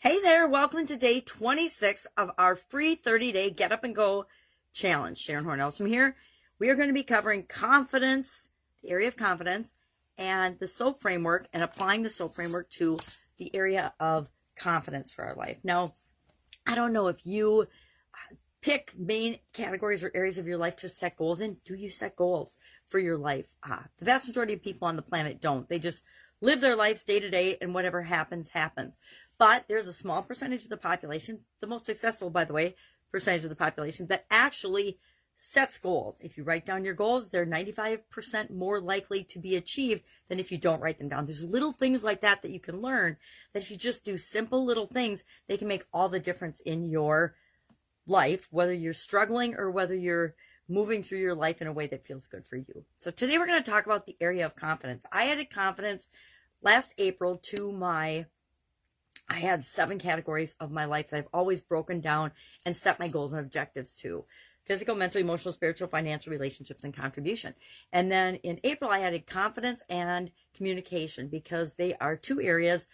Hey there, welcome to day 26 of our free 30 day Get Up and Go challenge. Sharon Hornells from here. We are going to be covering confidence, the area of confidence, and the SOAP framework, and applying the SOAP framework to the area of confidence for our life. Now, I don't know if you uh, pick main categories or areas of your life to set goals in. Do you set goals for your life? Uh, the vast majority of people on the planet don't. They just live their lives day to day, and whatever happens, happens. But there's a small percentage of the population, the most successful, by the way, percentage of the population that actually sets goals. If you write down your goals, they're 95% more likely to be achieved than if you don't write them down. There's little things like that that you can learn that if you just do simple little things, they can make all the difference in your life, whether you're struggling or whether you're moving through your life in a way that feels good for you. So today we're going to talk about the area of confidence. I added confidence last April to my I had seven categories of my life that I've always broken down and set my goals and objectives to physical, mental, emotional, spiritual, financial, relationships, and contribution. And then in April, I added confidence and communication because they are two areas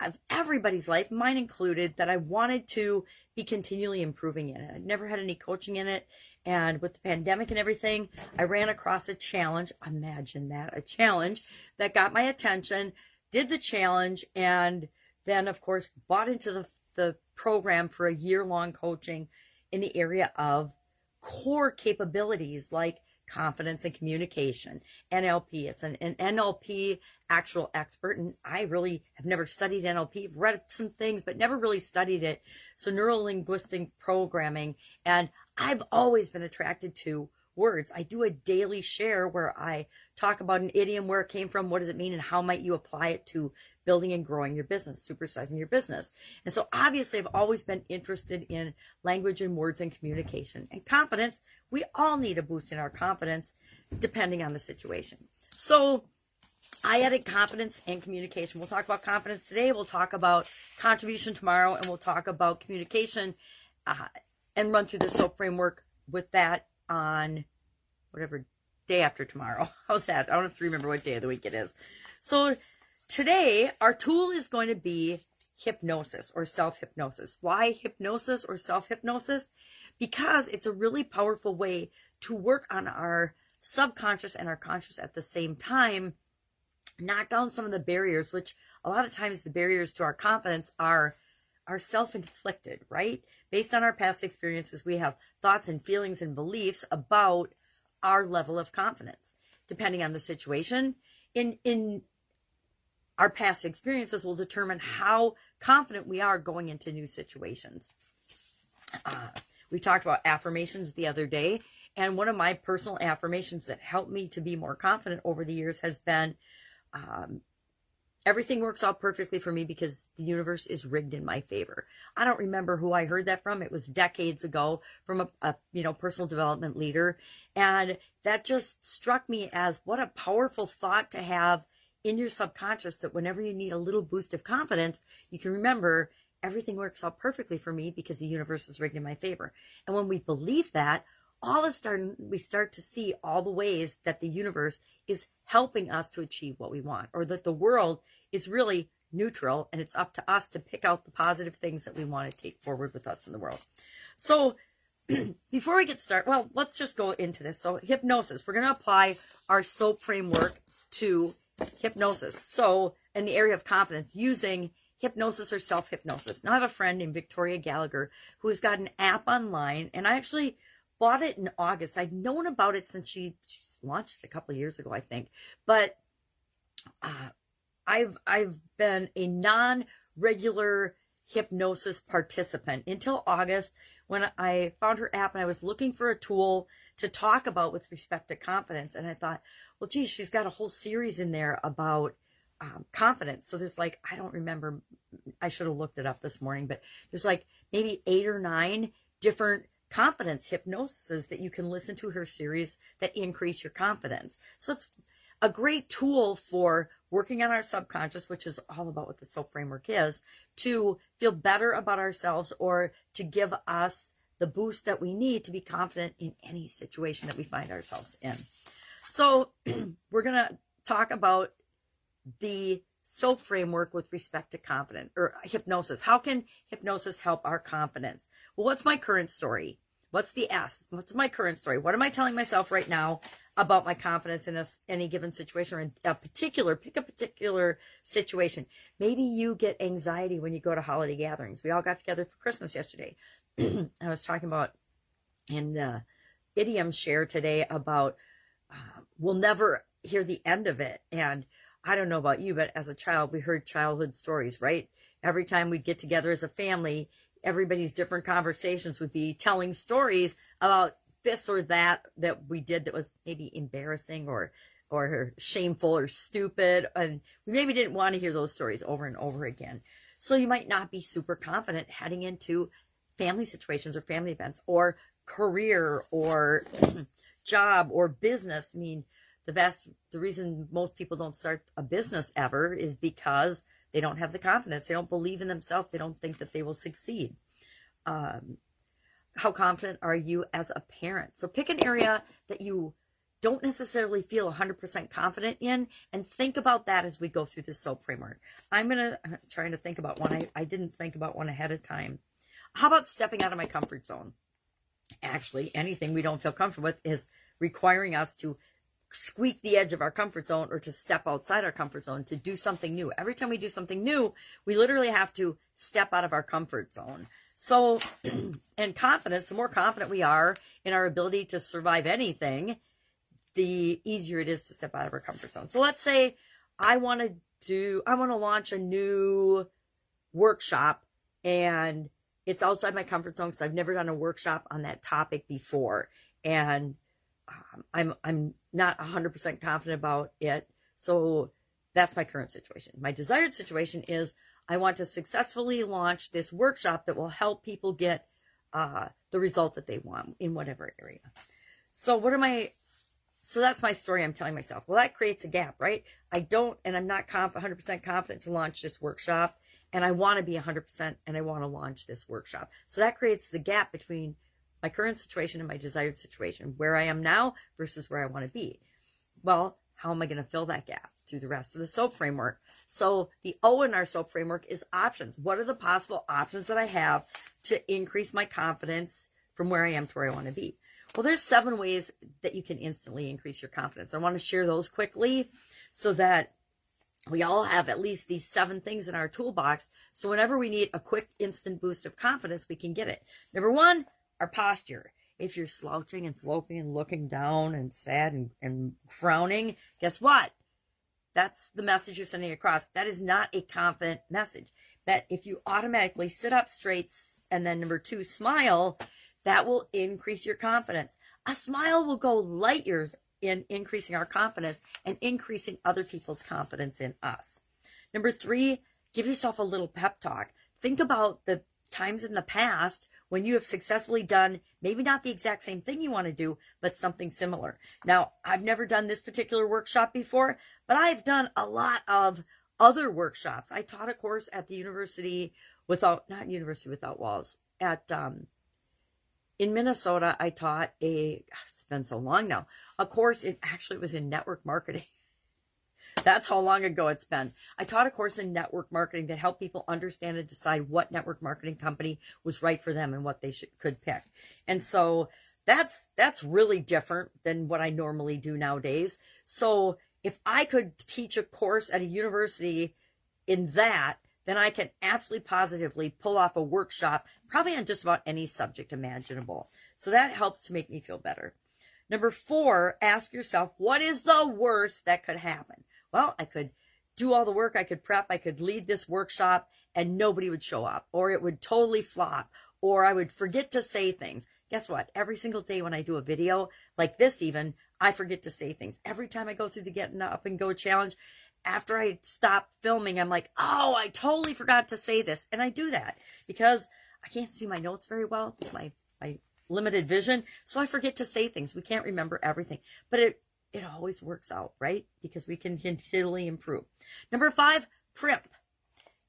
of everybody's life, mine included, that I wanted to be continually improving in it. I'd never had any coaching in it. And with the pandemic and everything, I ran across a challenge. Imagine that a challenge that got my attention, did the challenge, and then, of course, bought into the, the program for a year long coaching in the area of core capabilities like confidence and communication. NLP. It's an, an NLP actual expert. And I really have never studied NLP, read some things, but never really studied it. So neuro linguistic programming. And I've always been attracted to words. I do a daily share where I talk about an idiom, where it came from, what does it mean, and how might you apply it to building and growing your business, supersizing your business. And so obviously I've always been interested in language and words and communication and confidence. We all need a boost in our confidence depending on the situation. So I added confidence and communication. We'll talk about confidence today. We'll talk about contribution tomorrow, and we'll talk about communication uh, and run through the SOAP framework with that on whatever day after tomorrow. How's that? I don't have to remember what day of the week it is. So today, our tool is going to be hypnosis or self hypnosis. Why hypnosis or self hypnosis? Because it's a really powerful way to work on our subconscious and our conscious at the same time, knock down some of the barriers, which a lot of times the barriers to our confidence are are self-inflicted, right? Based on our past experiences, we have thoughts and feelings and beliefs about our level of confidence. Depending on the situation, in in our past experiences will determine how confident we are going into new situations. Uh, we talked about affirmations the other day, and one of my personal affirmations that helped me to be more confident over the years has been um, everything works out perfectly for me because the universe is rigged in my favor. I don't remember who I heard that from. It was decades ago from a, a, you know personal development leader, and that just struck me as what a powerful thought to have in your subconscious. That whenever you need a little boost of confidence, you can remember everything works out perfectly for me because the universe is rigged in my favor. And when we believe that, all of a sudden we start to see all the ways that the universe is helping us to achieve what we want, or that the world is really neutral and it's up to us to pick out the positive things that we want to take forward with us in the world. So, before we get started, well, let's just go into this. So, hypnosis, we're going to apply our SOAP framework to hypnosis. So, in the area of confidence, using hypnosis or self hypnosis. Now, I have a friend named Victoria Gallagher who has got an app online, and I actually bought it in August. I'd known about it since she, she launched a couple years ago, I think. But uh, I've I've been a non-regular hypnosis participant until August when I found her app and I was looking for a tool to talk about with respect to confidence. And I thought, well, geez, she's got a whole series in there about um, confidence. So there's like, I don't remember, I should have looked it up this morning, but there's like maybe eight or nine different confidence hypnosis is that you can listen to her series that increase your confidence. So it's a great tool for working on our subconscious, which is all about what the self framework is, to feel better about ourselves or to give us the boost that we need to be confident in any situation that we find ourselves in. So, we're going to talk about the SOAP framework with respect to confidence or hypnosis. How can hypnosis help our confidence? Well, what's my current story? What's the S? What's my current story? What am I telling myself right now about my confidence in this, any given situation or in a particular, pick a particular situation. Maybe you get anxiety when you go to holiday gatherings. We all got together for Christmas yesterday. I was talking about in the idiom share today about uh, we'll never hear the end of it. And I don't know about you, but as a child, we heard childhood stories, right? Every time we'd get together as a family, everybody's different conversations would be telling stories about this or that that we did that was maybe embarrassing or or shameful or stupid. And we maybe didn't want to hear those stories over and over again. So you might not be super confident heading into family situations or family events or career or job or business. I mean the best the reason most people don't start a business ever is because they don't have the confidence. They don't believe in themselves. They don't think that they will succeed. Um, how confident are you as a parent? So pick an area that you don't necessarily feel 100% confident in and think about that as we go through this soap framework. I'm gonna I'm trying to think about one. I, I didn't think about one ahead of time. How about stepping out of my comfort zone? Actually anything we don't feel comfortable with is requiring us to squeak the edge of our comfort zone or to step outside our comfort zone to do something new. Every time we do something new, we literally have to step out of our comfort zone. So, and confidence, the more confident we are in our ability to survive anything, the easier it is to step out of our comfort zone. So let's say I want to do, I want to launch a new workshop and it's outside my comfort zone because I've never done a workshop on that topic before. And um, I'm I'm not 100% confident about it. So that's my current situation. My desired situation is I want to successfully launch this workshop that will help people get uh, the result that they want in whatever area. So what am I? So that's my story. I'm telling myself. Well, that creates a gap, right? I don't, and I'm not conf- 100% confident to launch this workshop, and I want to be 100%, and I want to launch this workshop. So that creates the gap between my current situation and my desired situation, where I am now versus where I want to be. Well, how am I going to fill that gap through the rest of the SOAP framework? So the O in our SOAP framework is options. What are the possible options that I have to increase my confidence from where I am to where I want to be? Well, there's seven ways that you can instantly increase your confidence. I want to share those quickly so that we all have at least these seven things in our toolbox. So whenever we need a quick instant boost of confidence, we can get it. Number one, our posture. If you're slouching and sloping and looking down and sad and, and frowning, guess what? That's the message you're sending across. That is not a confident message. That if you automatically sit up straight and then number two, smile, that will increase your confidence. A smile will go light years in increasing our confidence and increasing other people's confidence in us. Number three, give yourself a little pep talk. Think about the times in the past when you have successfully done maybe not the exact same thing you want to do, but something similar. Now, I've never done this particular workshop before, but I've done a lot of other workshops. I taught a course at the university without, not University Without Walls, at, um, in Minnesota, I taught a, it's been so long now, a course, it actually was in network marketing. That's how long ago it's been. I taught a course in network marketing to help people understand and decide what network marketing company was right for them and what they should, could pick. And so that's that's really different than what I normally do nowadays. So if I could teach a course at a university in that, then I can absolutely positively pull off a workshop probably on just about any subject imaginable. So that helps to make me feel better. Number four, ask yourself, what is the worst that could happen? Well, I could do all the work, I could prep, I could lead this workshop, and nobody would show up, or it would totally flop, or I would forget to say things. Guess what? Every single day when I do a video, like this even, I forget to say things. Every time I go through the Getting Up and Go challenge, after I stop filming, I'm like, oh, I totally forgot to say this. And I do that because I can't see my notes very well, my, my limited vision. So I forget to say things. We can't remember everything. But it it always works out, right? Because we can continually improve. Number five, primp.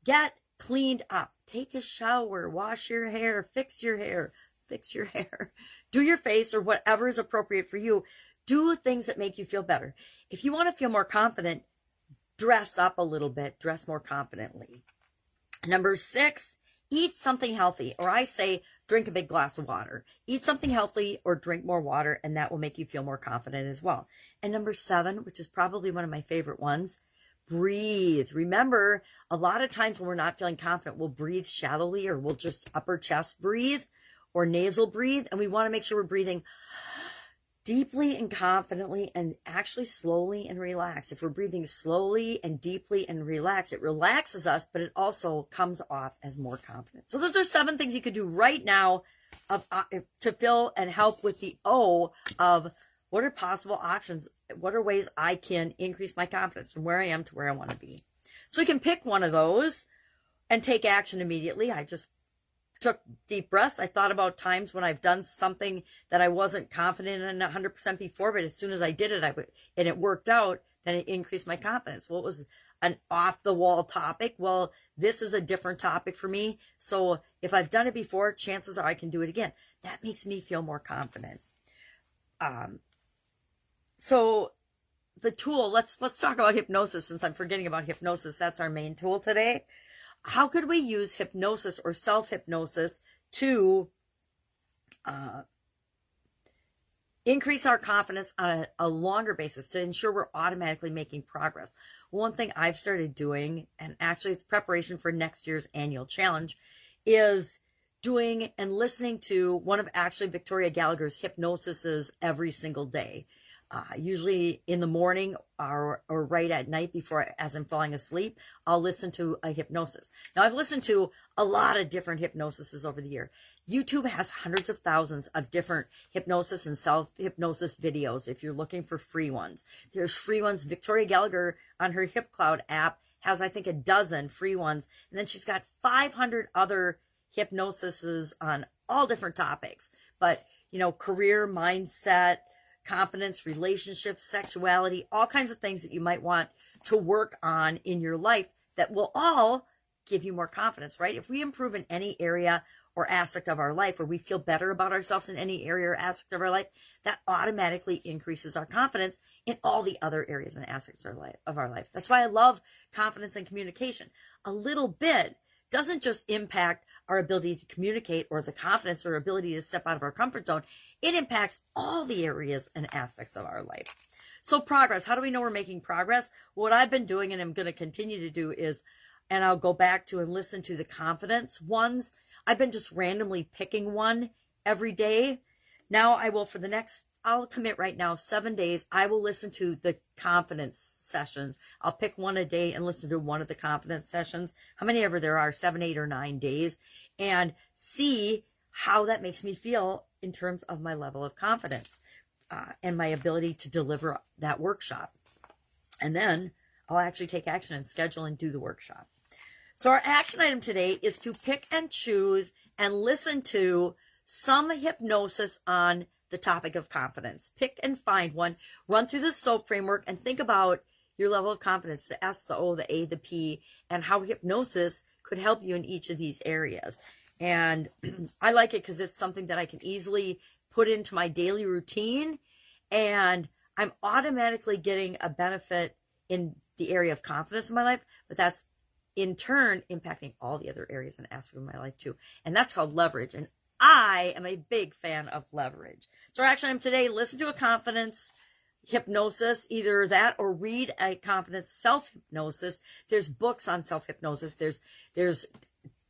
Get cleaned up. Take a shower, wash your hair, fix your hair, fix your hair, do your face or whatever is appropriate for you. Do things that make you feel better. If you want to feel more confident, dress up a little bit, dress more confidently. Number six, eat something healthy, or I say drink a big glass of water. Eat something healthy or drink more water, and that will make you feel more confident as well. And number seven, which is probably one of my favorite ones, breathe. Remember, a lot of times when we're not feeling confident, we'll breathe shallowly or we'll just upper chest breathe or nasal breathe. And we want to make sure we're breathing deeply and confidently and actually slowly and relax. If we're breathing slowly and deeply and relax, it relaxes us, but it also comes off as more confident. So those are seven things you could do right now of, uh, to fill and help with the O of what are possible options? What are ways I can increase my confidence from where I am to where I want to be? So we can pick one of those and take action immediately. I just took deep breaths. I thought about times when I've done something that I wasn't confident in 100% before, but as soon as I did it, I and it worked out, then it increased my confidence. What was an off the wall topic? Well, this is a different topic for me. So if I've done it before, chances are I can do it again. That makes me feel more confident. Um, so the tool, let's, let's talk about hypnosis since I'm forgetting about hypnosis. That's our main tool today how could we use hypnosis or self hypnosis to uh, increase our confidence on a, a, longer basis to ensure we're automatically making progress? One thing I've started doing, and actually it's preparation for next year's annual challenge, is doing and listening to one of actually Victoria Gallagher's hypnosises every single day uh, usually in the morning or, or right at night before as I'm falling asleep, I'll listen to a hypnosis. Now I've listened to a lot of different hypnosises over the year. YouTube has hundreds of thousands of different hypnosis and self hypnosis videos if you're looking for free ones. There's free ones. Victoria Gallagher on her HypnoCloud app has, I think, a dozen free ones. And then she's got 500 other hypnosises on all different topics. But, you know, career, mindset, confidence, relationships, sexuality, all kinds of things that you might want to work on in your life that will all give you more confidence, right? If we improve in any area or aspect of our life, or we feel better about ourselves in any area or aspect of our life, that automatically increases our confidence in all the other areas and aspects of our life. Of our life. That's why I love confidence and communication. A little bit doesn't just impact our ability to communicate or the confidence or ability to step out of our comfort zone. It impacts all the areas and aspects of our life. So progress, how do we know we're making progress? What I've been doing and I'm going to continue to do is, and I'll go back to and listen to the confidence ones. I've been just randomly picking one every day. Now I will for the next I'll commit right now seven days. I will listen to the confidence sessions. I'll pick one a day and listen to one of the confidence sessions, how many ever there are, seven, eight, or nine days, and see how that makes me feel in terms of my level of confidence uh, and my ability to deliver that workshop. And then I'll actually take action and schedule and do the workshop. So our action item today is to pick and choose and listen to some hypnosis on the topic of confidence. Pick and find one, run through the SOAP framework and think about your level of confidence, the S, the O, the A, the P, and how hypnosis could help you in each of these areas. And I like it because it's something that I can easily put into my daily routine. And I'm automatically getting a benefit in the area of confidence in my life, but that's in turn impacting all the other areas and aspects of my life too. And that's called leverage. And I am a big fan of leverage. So actually, I'm today listen to a confidence hypnosis, either that or read a confidence self hypnosis. There's books on self hypnosis. There's there's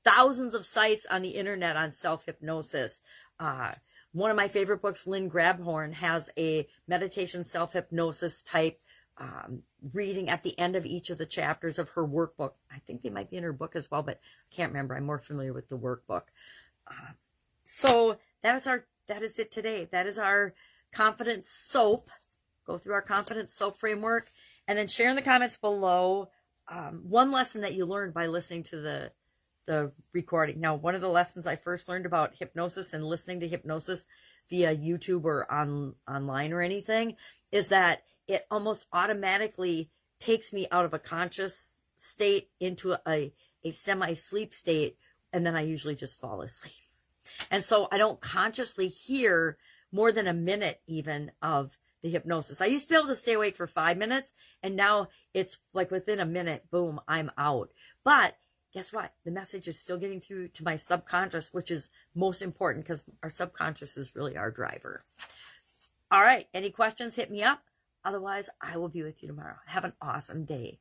thousands of sites on the internet on self hypnosis. Uh, one of my favorite books, Lynn Grabhorn, has a meditation self hypnosis type um, reading at the end of each of the chapters of her workbook. I think they might be in her book as well, but I can't remember. I'm more familiar with the workbook. Uh, so that is our that is it today. That is our confidence soap. Go through our confidence soap framework and then share in the comments below um, one lesson that you learned by listening to the the recording. Now, one of the lessons I first learned about hypnosis and listening to hypnosis via YouTube or on online or anything is that it almost automatically takes me out of a conscious state into a, a semi sleep state, and then I usually just fall asleep. And so I don't consciously hear more than a minute even of the hypnosis. I used to be able to stay awake for five minutes, and now it's like within a minute, boom, I'm out. But guess what? The message is still getting through to my subconscious, which is most important because our subconscious is really our driver. All right. Any questions? Hit me up. Otherwise, I will be with you tomorrow. Have an awesome day.